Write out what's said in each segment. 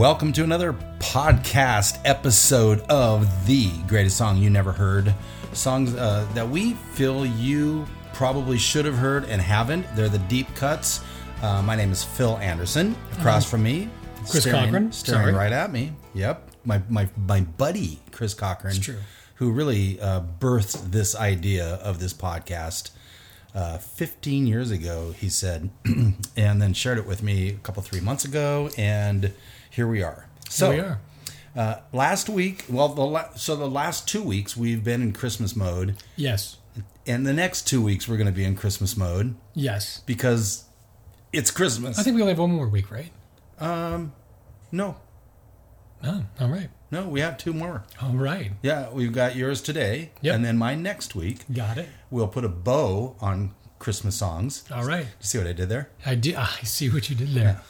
welcome to another podcast episode of the greatest song you never heard. Songs uh, that we feel you probably should have heard and haven't. They're the deep cuts. Uh, my name is Phil Anderson. Across from me, Chris staring, Cochran. staring Sorry. right at me. Yep, my my my buddy Chris Cochran. Who really uh, birthed this idea of this podcast uh, 15 years ago, he said, and then shared it with me a couple, three months ago, and here we are. So, we are. Uh, last week, well, the la- so the last two weeks we've been in Christmas mode, Yes. and the next two weeks we're going to be in Christmas mode Yes. because it's Christmas. I think we only have one more week, right? Um, no, No. All right. no, we have two more. All right. Yeah, we've got yours today, Yep. and then mine next week. Got it. We'll put a bow on Christmas songs. All right. See what I did there? I did. I see what you did there.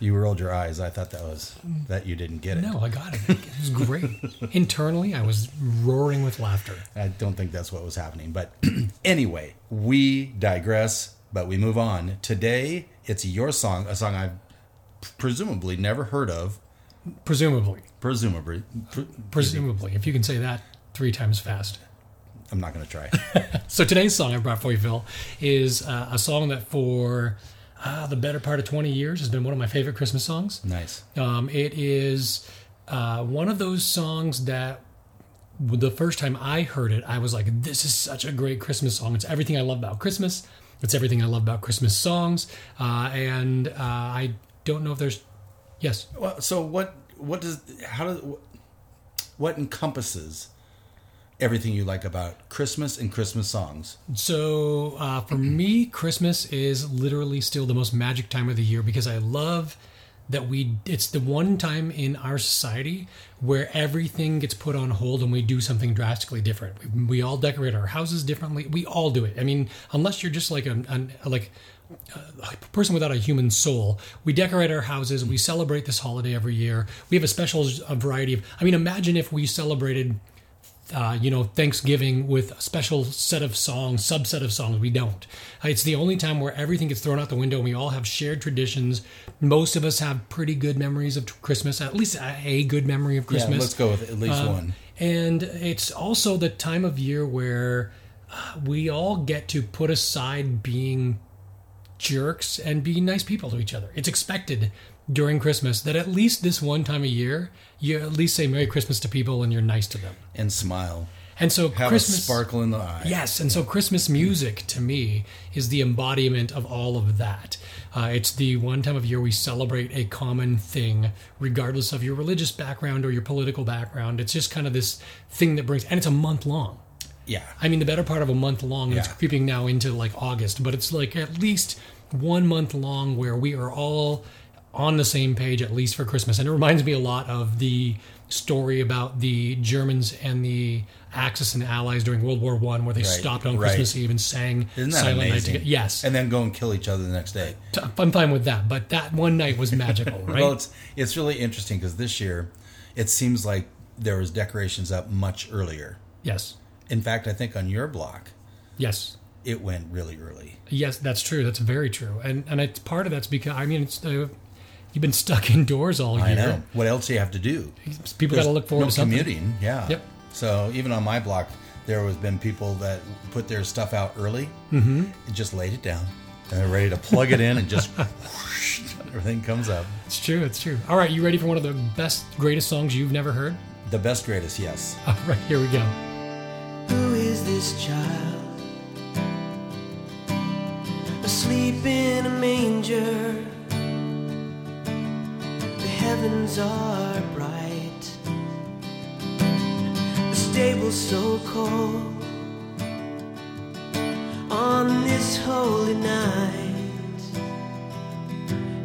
You rolled your eyes. I thought that was that you didn't get it. No, I got it. It was great. Internally, I was roaring with laughter. I don't think that's what was happening. But anyway, we digress, but we move on. Today, it's your song, a song I've presumably never heard of. Presumably. Presumably. Pre- Presumably, if you can say that three times fast. I'm not going to try. So today's song I brought for you, Phil, is uh, a song that for uh, the better part of 20 years has been one of my favorite Christmas songs. nice. Um, it is uh, one of those songs that the first time I heard it, I was like, this is such a great Christmas song. It's everything I love about Christmas. It's everything I love about Christmas songs. Uh, and uh, I don't know if there's. Yes. Well, so what? What does? How does? What encompasses everything you like about Christmas and Christmas songs? So uh, for me, Christmas is literally still the most magic time of the year because I love that we it's the one time in our society where everything gets put on hold and we do something drastically different. We, we all decorate our houses differently. We all do it. I mean, unless you're just like a, like a person without a human soul. We decorate our houses. We celebrate this holiday every year. We have a special variety of. I mean, imagine if we celebrated uh, you know, Thanksgiving with a special set of songs, subset of songs. We don't. Uh, It's the only time where everything gets thrown out the window and we all have shared traditions. Most of us have pretty good memories of Christmas, at least a good memory of Christmas. Yeah, let's go with at least Uh, one. And it's also the time of year where uh, we all get to put aside being jerks and be nice people to each other. It's expected during Christmas that at least this one time a year, you at least say Merry Christmas to people and you're nice to them. And smile. And so Have Christmas a sparkle in the eye. Yes, and so Christmas music to me is the embodiment of all of that. Uh, it's the one time of year we celebrate a common thing, regardless of your religious background or your political background. It's just kind of this thing that brings, and it's a month long. Yeah. I mean, the better part of a month long, and it's creeping now into like August, but it's like at least one month long where we are all on the same page, at least for Christmas. And it reminds me a lot of the story about the Germans and the Axis and Allies during World War One, where they Right, stopped on right. Christmas Eve and sang Isn't that Silent Night together. Yes, And then go and kill each other the next day. I'm fine with that. But that one night was magical, right? Well, it's it's really interesting because this year, it seems like there was decorations up much earlier. yes, In fact, I think on your block, yes. it went really early. Yes, that's true. That's very true. And and it's part of that's because I mean it's uh, you've been stuck indoors all year. I know. What else do you have to do? People got to look forward no to something. commuting. Yeah. Yep. So even on my block, there has been people that put their stuff out early mm-hmm. and just laid it down, and they're ready to plug it in and just whoosh, everything comes up. It's true. It's true. All right, you ready for one of the best, greatest songs you've never heard? The best, greatest, yes. All right, here we go. Who is this child? Asleep in a manger. Heavens are bright. The stable's so cold. On this holy night,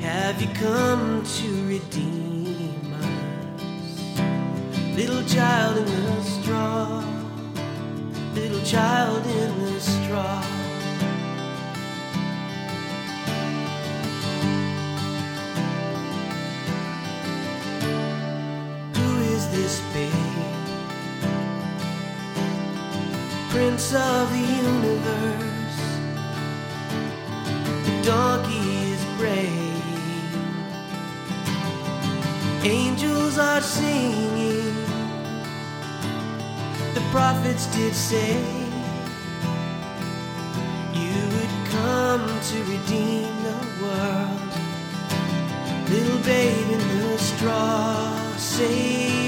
have you come to redeem us? Little child in the straw little child in the straw. Of the universe. The donkey is brave. Angels are singing. The prophets did say you would come to redeem the world. Little babe in the straw, save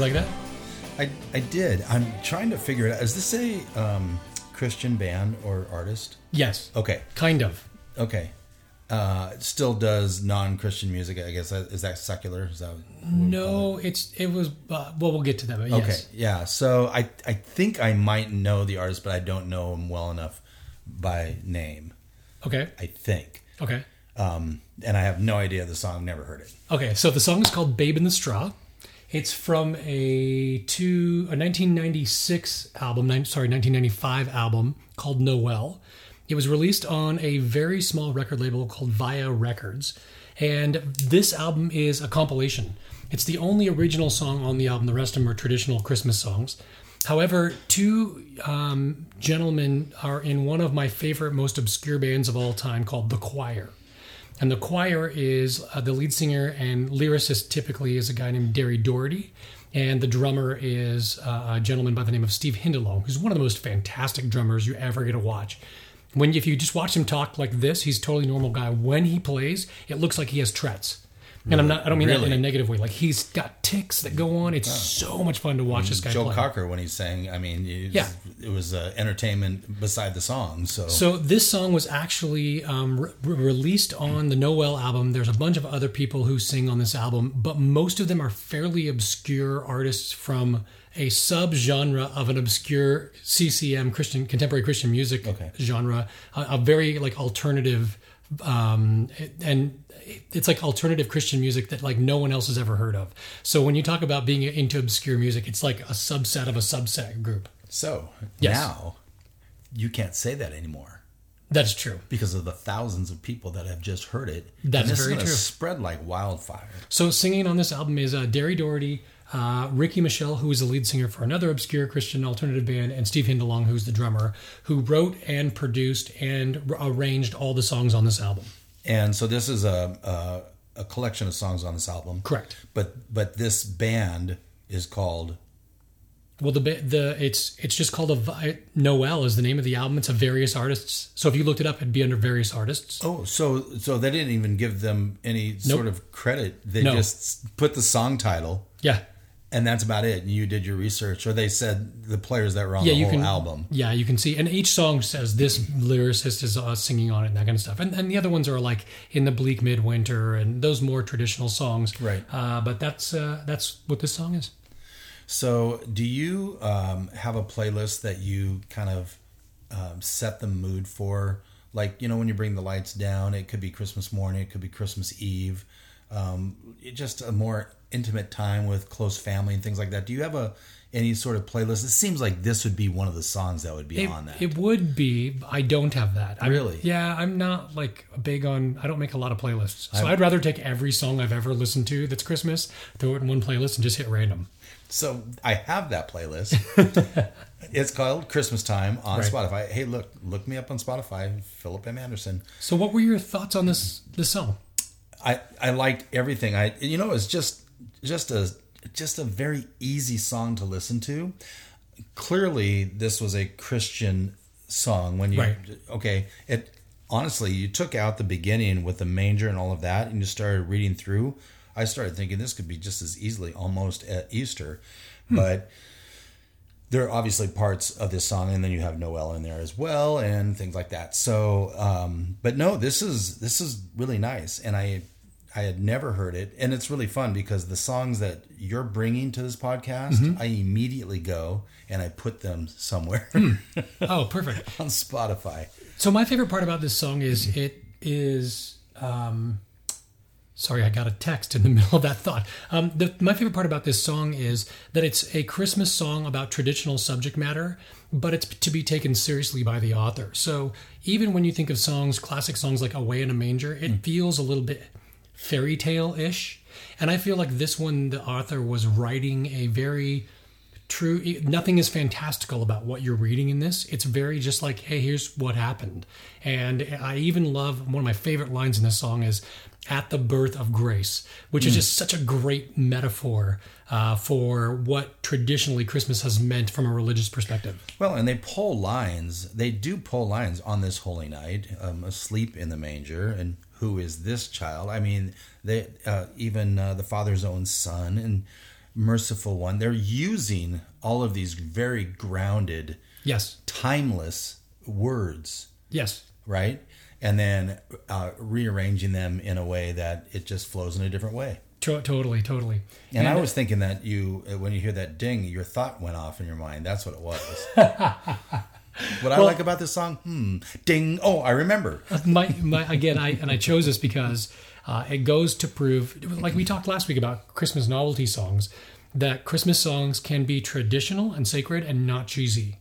You like that? I, I did. I'm trying to figure it out. Is this a um, Christian band or artist? Yes. Okay. Kind of. Okay. Uh, still does non-Christian music. I guess is that secular? Is that what we call No, it's it was. Uh, well, we'll get to that. But? Okay. yes. Yeah. So I I think I might know the artist, but I don't know him well enough by name. Okay. I think. Okay. Um, and I have no idea the song. Never heard it. Okay, so the song is called "Babe in the Straw." It's from a two a 1996 album, sorry, 1995 album called Noel. It was released on a very small record label called Via Records, and this album is a compilation. It's the only original song on the album. The rest of them are traditional Christmas songs. However, two um, gentlemen are in one of my favorite, most obscure bands of all time called The Choir. And the choir is uh, the lead singer and lyricist typically is a guy named Derri Daugherty. And the drummer is uh, a gentleman by the name of Steve Hindalong, who's one of the most fantastic drummers you ever get to watch. When if you just watch him talk like this, he's totally normal guy. When he plays, it looks like he has Tourette's. And I'm not I don't mean that in a negative way. Like he's got tics that go on. It's so much fun to watch this guy Joe play. Cocker when he's saying, I mean, it, Yeah. it was uh, entertainment beside the song. So, So this song was actually um, re- released on the Noel album. There's a bunch of other people who sing on this album, but most of them are fairly obscure artists from a sub-genre of an obscure CCM Christian contemporary Christian music genre, a, a very like alternative, um, and it's like alternative Christian music that like no one else has ever heard of. So when you talk about being into obscure music, it's like a subset of a subset group. so Yes. now you can't say that anymore That's true. because of the thousands of people that have just heard it. That's very true. Spread like wildfire. So singing on this album is uh, Derri Daugherty, uh, Riki Michele, who is the lead singer for another obscure Christian alternative band, and Steve Hindalong, who's the drummer, who wrote and produced and r- arranged all the songs on this album. And so this is a, a a collection of songs on this album. Correct. But but this band is called Well, the the it's it's just called a Noel is the name of the album. It's a various artists. So if you looked it up, it'd be under various artists. Oh, so so they didn't even give them any sort of credit. They No. just put the song title Yeah, and that's about it. You did your research, or they said the players that were on yeah, the whole can album. Yeah, you can see, and each song says this lyricist is uh, singing on it and that kind of stuff. And and the other ones are like in the bleak midwinter and those more traditional songs. Right. Uh, but that's uh, that's what this song is. So, do you um, have a playlist that you kind of um, set the mood for, like you know when you bring the lights down. It could be Christmas morning. It could be Christmas Eve. Um, just a more intimate time with close family and things like that. Do you have a any sort of playlist? It seems like this would be one of the songs that would be It, on that. it would be. I don't have that. I'm- Really? Yeah, I'm not like big on. I don't make a lot of playlists, so I- I'd rather take every song I've ever listened to that's Christmas, throw it in one playlist, and just hit random. So I have that playlist. it's called Christmas Time on Right. Spotify. Hey, look, look me up on Spotify, Philip M. Anderson. So, what were your thoughts on this this song? I I liked everything. I you know it's just just a just a very easy song to listen to. Clearly, this was a Christian song. When you Right. okay, it honestly you took out the beginning with the manger and all of that, and you started reading through. I started thinking this could be just as easily almost at Easter, hmm. but there are obviously parts of this song, and then you have Noel in there as well, and things like that. So, um, but no, this is this is really nice, and I I had never heard it, and it's really fun because the songs that you're bringing to this podcast, I immediately go and I put them somewhere Oh, perfect. on Spotify. So my favorite part about this song is it is. Um, sorry, I got a text in the middle of that thought. Um, the, my favorite part about this song is that it's a Christmas song about traditional subject matter, but it's to be taken seriously by the author. So even when you think of songs, classic songs like "Away in a Manger," it feels a little bit fairy tale ish, and I feel like this one, the author was writing a very true nothing is fantastical about what you're reading in this it's very just like hey here's what happened and i even love one of my favorite lines in this song is at the birth of grace which is just such a great metaphor uh, for what traditionally christmas has meant from a religious perspective Well, and they pull lines. They do pull lines on this holy night, um, asleep in the manger, and who is this child? I mean, they uh, even uh, the father's own son and merciful one. They're using all of these very grounded, yes timeless words, yes right? And then uh, rearranging them in a way that it just flows in a different way. to- totally totally And, I was thinking that you, uh, when you hear that ding, your thought went off in your mind. That's what it was. what I like about this song, hmm, ding. Oh, I remember. my, my again i and i chose this because uh, it goes to prove like we talked last week about christmas novelty songs that christmas songs can be traditional and sacred and not cheesy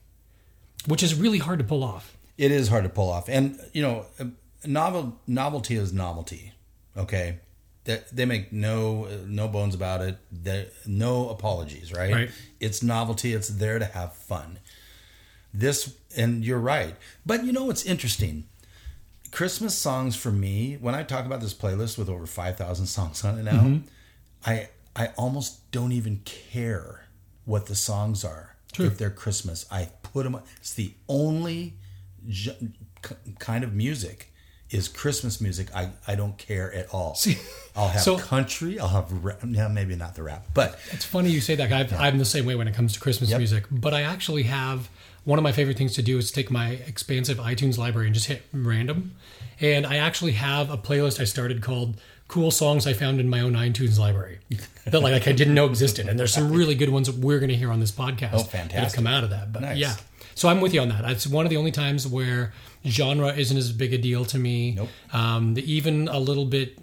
which is really hard to pull off It is hard to pull off, and you know, uh, novel novelty is novelty. Okay, that they make no uh, no bones about it. No apologies, right? Right. It's novelty. It's there to have fun. This, and you're right. But you know what's interesting? Christmas songs for me, when I talk about this playlist with over five thousand songs on it now, Mm-hmm. I I almost don't even care what the songs are True. if they're Christmas. I put them. It's the only kind of music is Christmas music. I I don't care at all. See, I'll have so- country. I'll have rap, yeah, maybe not the rap, but it's funny you say that I've, i'm the same way when it comes to christmas Yep. music but i actually have one of my favorite things to do is take my expansive itunes library and just hit random. And i actually have a playlist i started called cool songs i found in my own itunes library that like i didn't know existed. And there's some really good ones that we're going to hear on this podcast Oh, that have come out of that. But Nice. yeah. So i'm with you on that. It's one of the only times where genre isn't as big a deal to me. Nope. um, the, even a little bit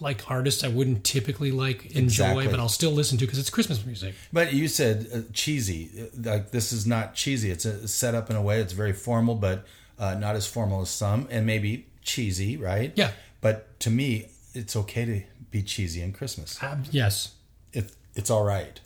like artists i wouldn't typically like enjoy Exactly. but i'll still listen to because it's christmas music But you said uh, cheesy. Uh, Like this is not cheesy. It's a, set up in a way. It's very formal, but uh, not as formal as some, and maybe cheesy, right? Yeah. But to me, it's okay to be cheesy in Christmas. Um, yes. It, it's all right.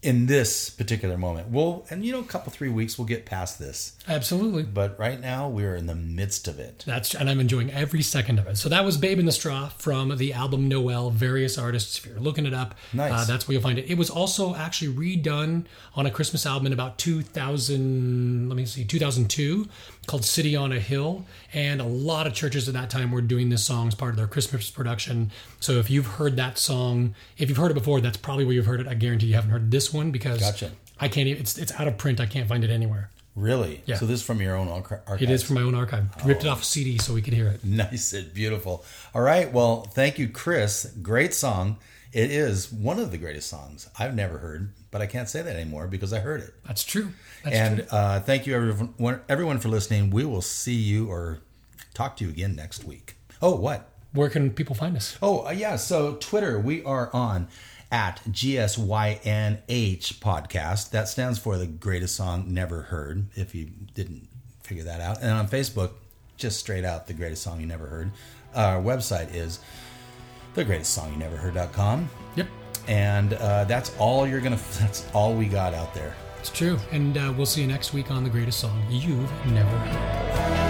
In this particular moment. Well, and you know, a couple three weeks, we'll get past this. Absolutely. But right now, we're in the midst of it. That's and I'm enjoying every second of it. So that was "Babe in the Straw" from the album Noel. Various artists. If you're looking it up, Nice. uh, that's where you'll find it. It was also actually redone on a Christmas album in about 2000. Let me see, 2002, called "City on a Hill." And a lot of churches at that time were doing this song as part of their Christmas production. So if you've heard that song, if you've heard it before, that's probably where you've heard it. I guarantee you haven't heard this one because Gotcha. I can't. Even, it's it's out of print. I can't find it anywhere. Really? Yeah. So this is from your own archive. It is from my own archive. Ripped Oh. it off a CD so we could hear it. Nice and beautiful. All right. Well, thank you, Chris. Great song. It is one of the greatest songs I've never heard, but I can't say that anymore because I heard it. That's true. That's and true. uh, thank you, everyone, everyone, for listening. We will see you or talk to you again next week. Oh, what? Where can people find us? Oh, uh, yeah. So Twitter, we are on at GSYNH podcast. That stands for the greatest song never heard, if you didn't figure that out. And on Facebook, just straight out the greatest song you never heard. Our website is the greatest song you never heard.com. Yep, And uh, that's all you're going to, that's all we got out there. it's true. And uh, we'll see you next week on the greatest song you've never heard.